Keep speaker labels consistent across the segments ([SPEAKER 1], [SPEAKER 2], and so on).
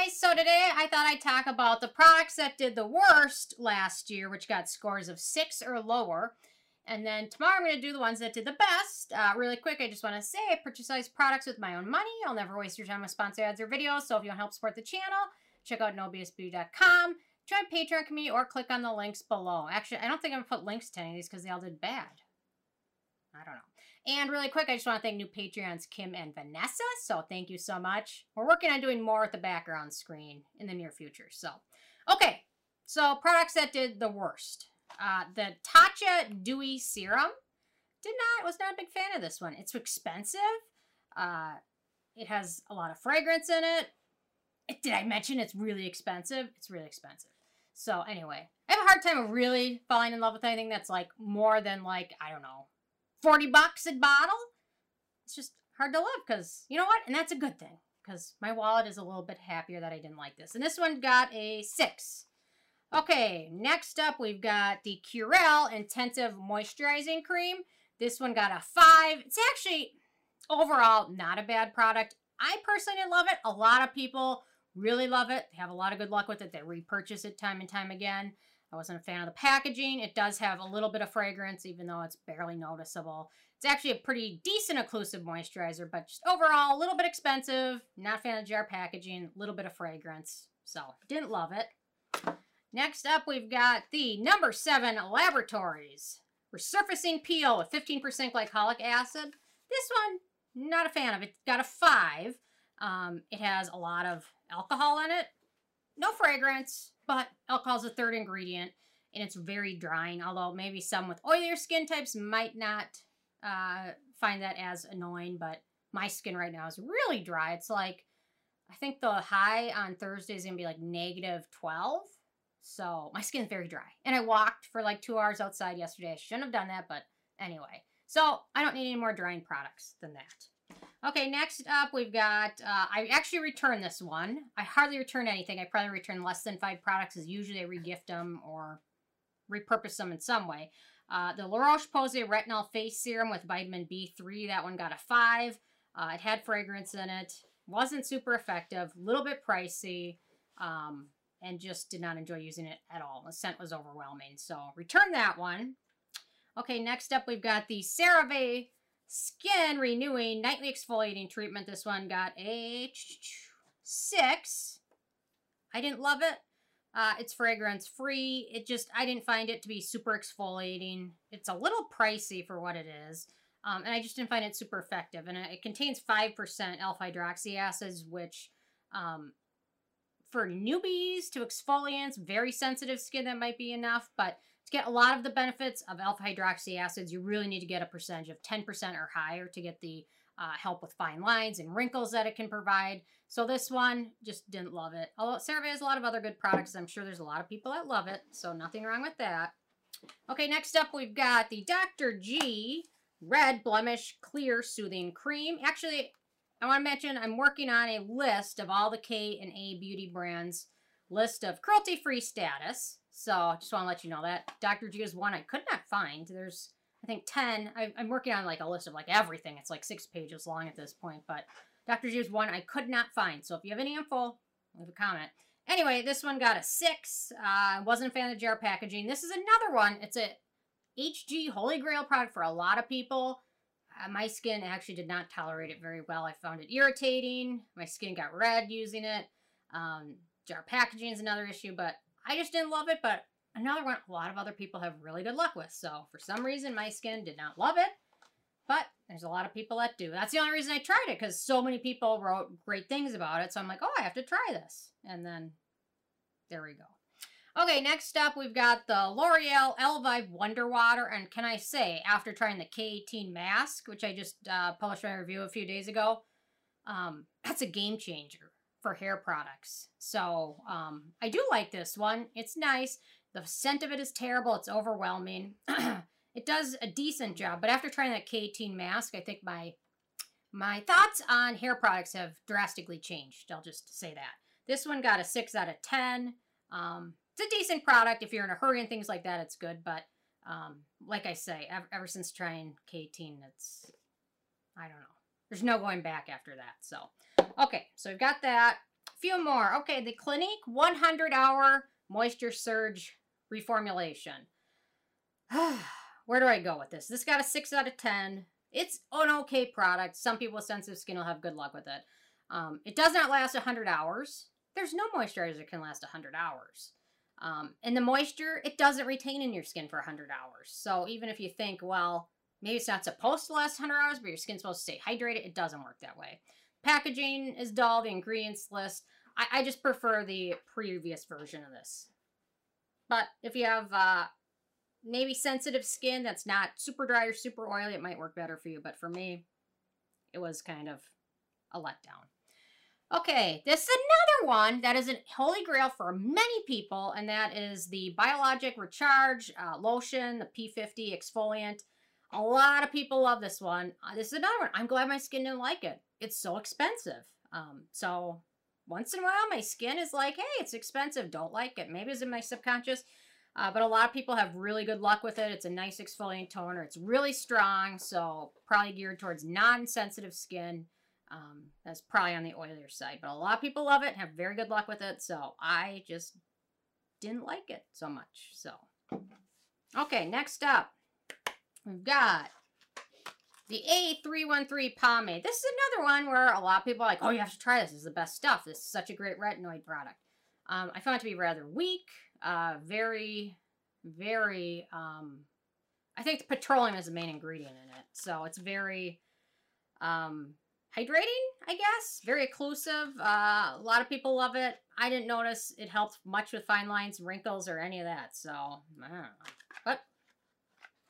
[SPEAKER 1] guys, so today I thought I'd talk about the products that did the worst last year, which got scores of six or lower. And then tomorrow I'm going to do the ones that did the best. Uh, really quick, I just want to say I purchase these products with my own money. I'll never waste your time with sponsor ads or videos. So if you want to help support the channel, check out nobsbeauty.com, join Patreon community, or click on the links below. Actually, I don't think I'm going to put links to any of these because they all did bad. I don't know. And really quick, I just want to thank new Patreons Kim and Vanessa. So thank you so much. We're working on doing more with the background screen in the near future. So, okay. So products that did the worst. Uh, the Tatcha Dewy Serum. Did not, was not a big fan of this one. It's expensive. Uh, it has a lot of fragrance in it. it. Did I mention it's really expensive? It's really expensive. So anyway, I have a hard time of really falling in love with anything that's like more than like, I don't know, 40 bucks a bottle. It's just hard to live because, you know what? And that's a good thing because my wallet is a little bit happier that I didn't like this. And this one got a 6. Okay, next up we've got the Curel Intensive Moisturizing Cream. This one got a 5. It's actually overall not a bad product. I personally love it. A lot of people really love it. They have a lot of good luck with it. They repurchase it time and time again. I wasn't a fan of the packaging. It does have a little bit of fragrance, even though it's barely noticeable. It's actually a pretty decent occlusive moisturizer, but just overall, a little bit expensive. Not a fan of jar packaging. A little bit of fragrance. So, didn't love it. Next up, we've got the number seven Laboratories. Resurfacing peel with 15% glycolic acid. This one, not a fan of. It got a five. Um, it has a lot of alcohol in it. No fragrance but alcohol is a third ingredient and it's very drying, although maybe some with oilier skin types might not uh, find that as annoying, but my skin right now is really dry. It's like, I think the high on Thursday is going to be like negative 12. So my skin's very dry. And I walked for like two hours outside yesterday. I shouldn't have done that, but anyway. So I don't need any more drying products than that. Okay, next up we've got, uh, I actually returned this one. I hardly return anything. I probably return less than five products as usually I regift them or repurpose them in some way. Uh, the La Roche-Posay Retinol Face Serum with vitamin B3, that one got a five. Uh, it had fragrance in it. Wasn't super effective. A little bit pricey. Um, and just did not enjoy using it at all. The scent was overwhelming. So return that one. Okay, next up we've got the CeraVe Skin Renewing Nightly Exfoliating Treatment. This one got a 6. I didn't love it. Uh, it's fragrance free. It just, I didn't find it to be super exfoliating. It's a little pricey for what it is. Um, and I just didn't find it super effective. And it, contains 5% alpha hydroxy acids, which um, for newbies to exfoliants, very sensitive skin, that might be enough. But to get a lot of the benefits of alpha hydroxy acids, you really need to get a percentage of 10% or higher to get the uh, help with fine lines and wrinkles that it can provide. So this one, just didn't love it. Although CeraVe has a lot of other good products. I'm sure there's a lot of people that love it, so nothing wrong with that. Okay, next up we've got the Dr. G Red Blemish Clear Soothing Cream. Actually, I want to mention I'm working on a list of all the K and A beauty brands list of cruelty-free status. So just want to let you know that. Dr. G is one I could not find. There's, I think, 10. I, am working on like a list of like everything. It's like six pages long at this point. But Dr. G is one I could not find. So if you have any info, leave a comment. Anyway, this one got a 6. Uh, wasn't a fan of jar packaging. This is another one. It's a HG Holy Grail product for a lot of people. Uh, my skin actually did not tolerate it very well. I found it irritating. My skin got red using it. Um, jar packaging is another issue, but I just didn't love it, but another one a lot of other people have really good luck with. So for some reason, my skin did not love it, but there's a lot of people that do. That's the only reason I tried it, because so many people wrote great things about it. So I'm like, oh, I have to try this. And then there we go. Okay, next up, we've got the L'Oreal Elvive Wonder Water. And can I say, after trying the K18 mask, which I just uh, published my review a few days ago, um, that's a game changer for hair products. So um, I do like this one. It's nice. The scent of it is terrible. It's overwhelming. it does a decent job. But after trying that K18 mask, I think my my thoughts on hair products have drastically changed. I'll just say that. This one got a 6 out of 10. Um, it's a decent product. If you're in a hurry and things like that, it's good. But um, like I say, ever, ever since trying K18, it's, I don't know. There's no going back after that. So, okay, so we've got that. A few more. Okay, the Clinique 100 hour moisture surge reformulation. Where do I go with this? This got a 6 out of 10. It's an okay product. Some people with sensitive skin will have good luck with it. Um, it does not last 100 hours. There's no moisturizer that can last 100 hours. Um, and the moisture, it doesn't retain in your skin for 100 hours. So even if you think, well, maybe it's not supposed to last 100 hours, but your skin's supposed to stay hydrated, it doesn't work that way. Packaging is dull, the ingredients list. I, I just prefer the previous version of this. But if you have uh, maybe sensitive skin that's not super dry or super oily, it might work better for you. But for me, it was kind of a letdown. Okay, this is another one that is a holy grail for many people, and that is the Biologique Recherche uh, Lotion, the P50 exfoliant. A lot of people love this one. Uh, this is another one. I'm glad my skin didn't like it. It's so expensive. Um, so once in a while, my skin is like, hey, it's expensive. Don't like it. Maybe it's in my subconscious. Uh, but a lot of people have really good luck with it. It's a nice exfoliant toner. It's really strong, so probably geared towards non-sensitive skin. Um, that's probably on the oilier side. But a lot of people love it, have very good luck with it. So I just didn't like it so much. So, okay, next up, we've got the A313 pomade. This is another one where a lot of people are like, oh, you have to try this. This is the best stuff. This is such a great retinoid product. Um, I found it to be rather weak, uh, very, very, um, I think the petroleum is the main ingredient in it. So it's very um, hydrating, I guess. Very occlusive. Uh, a lot of people love it. I didn't notice it helped much with fine lines, wrinkles, or any of that. So. But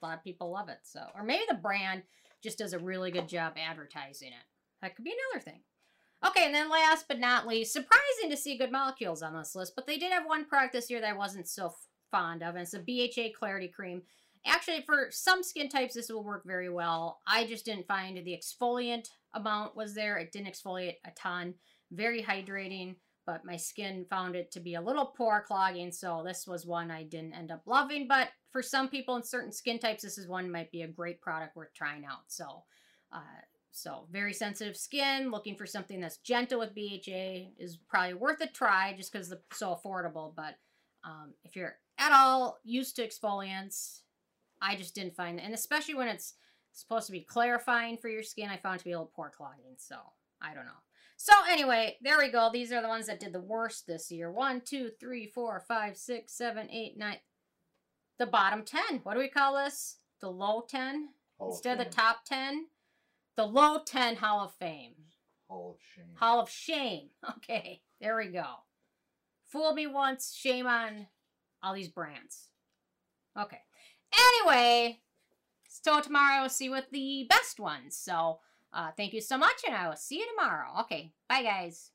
[SPEAKER 1] a lot of people love it. So, or maybe the brand just does a really good job advertising it. That could be another thing. Okay, and then last but not least, surprising to see good molecules on this list, but they did have one product this year that I wasn't so fond of, and it's a BHA Clarity Cream. Actually, for some skin types, this will work very well. I just didn't find the exfoliant amount was there. It didn't exfoliate a ton. Very hydrating, but my skin found it to be a little pore clogging, so this was one I didn't end up loving. But for some people in certain skin types, this is one might be a great product worth trying out. So, uh, so very sensitive skin, looking for something that's gentle with BHA is probably worth a try just because it's so affordable. But um, if you're at all used to exfoliants, I just didn't find. And especially when it's supposed to be clarifying for your skin, I found it to be a little pore clogging. So I don't know. So anyway, there we go. These are the ones that did the worst this year. One, two, three, four, five, six, seven, eight, nine. The bottom 10. What do we call this? The low 10?
[SPEAKER 2] Hall
[SPEAKER 1] Instead
[SPEAKER 2] of
[SPEAKER 1] of the top 10? The low 10 Hall of Fame.
[SPEAKER 2] Hall of Shame.
[SPEAKER 1] Hall of Shame. Okay, there we go. Fool me once, shame on all these brands. Okay. Anyway, so tomorrow we'll see what the best ones. So uh, thank you so much, and I will see you tomorrow. Okay, bye guys.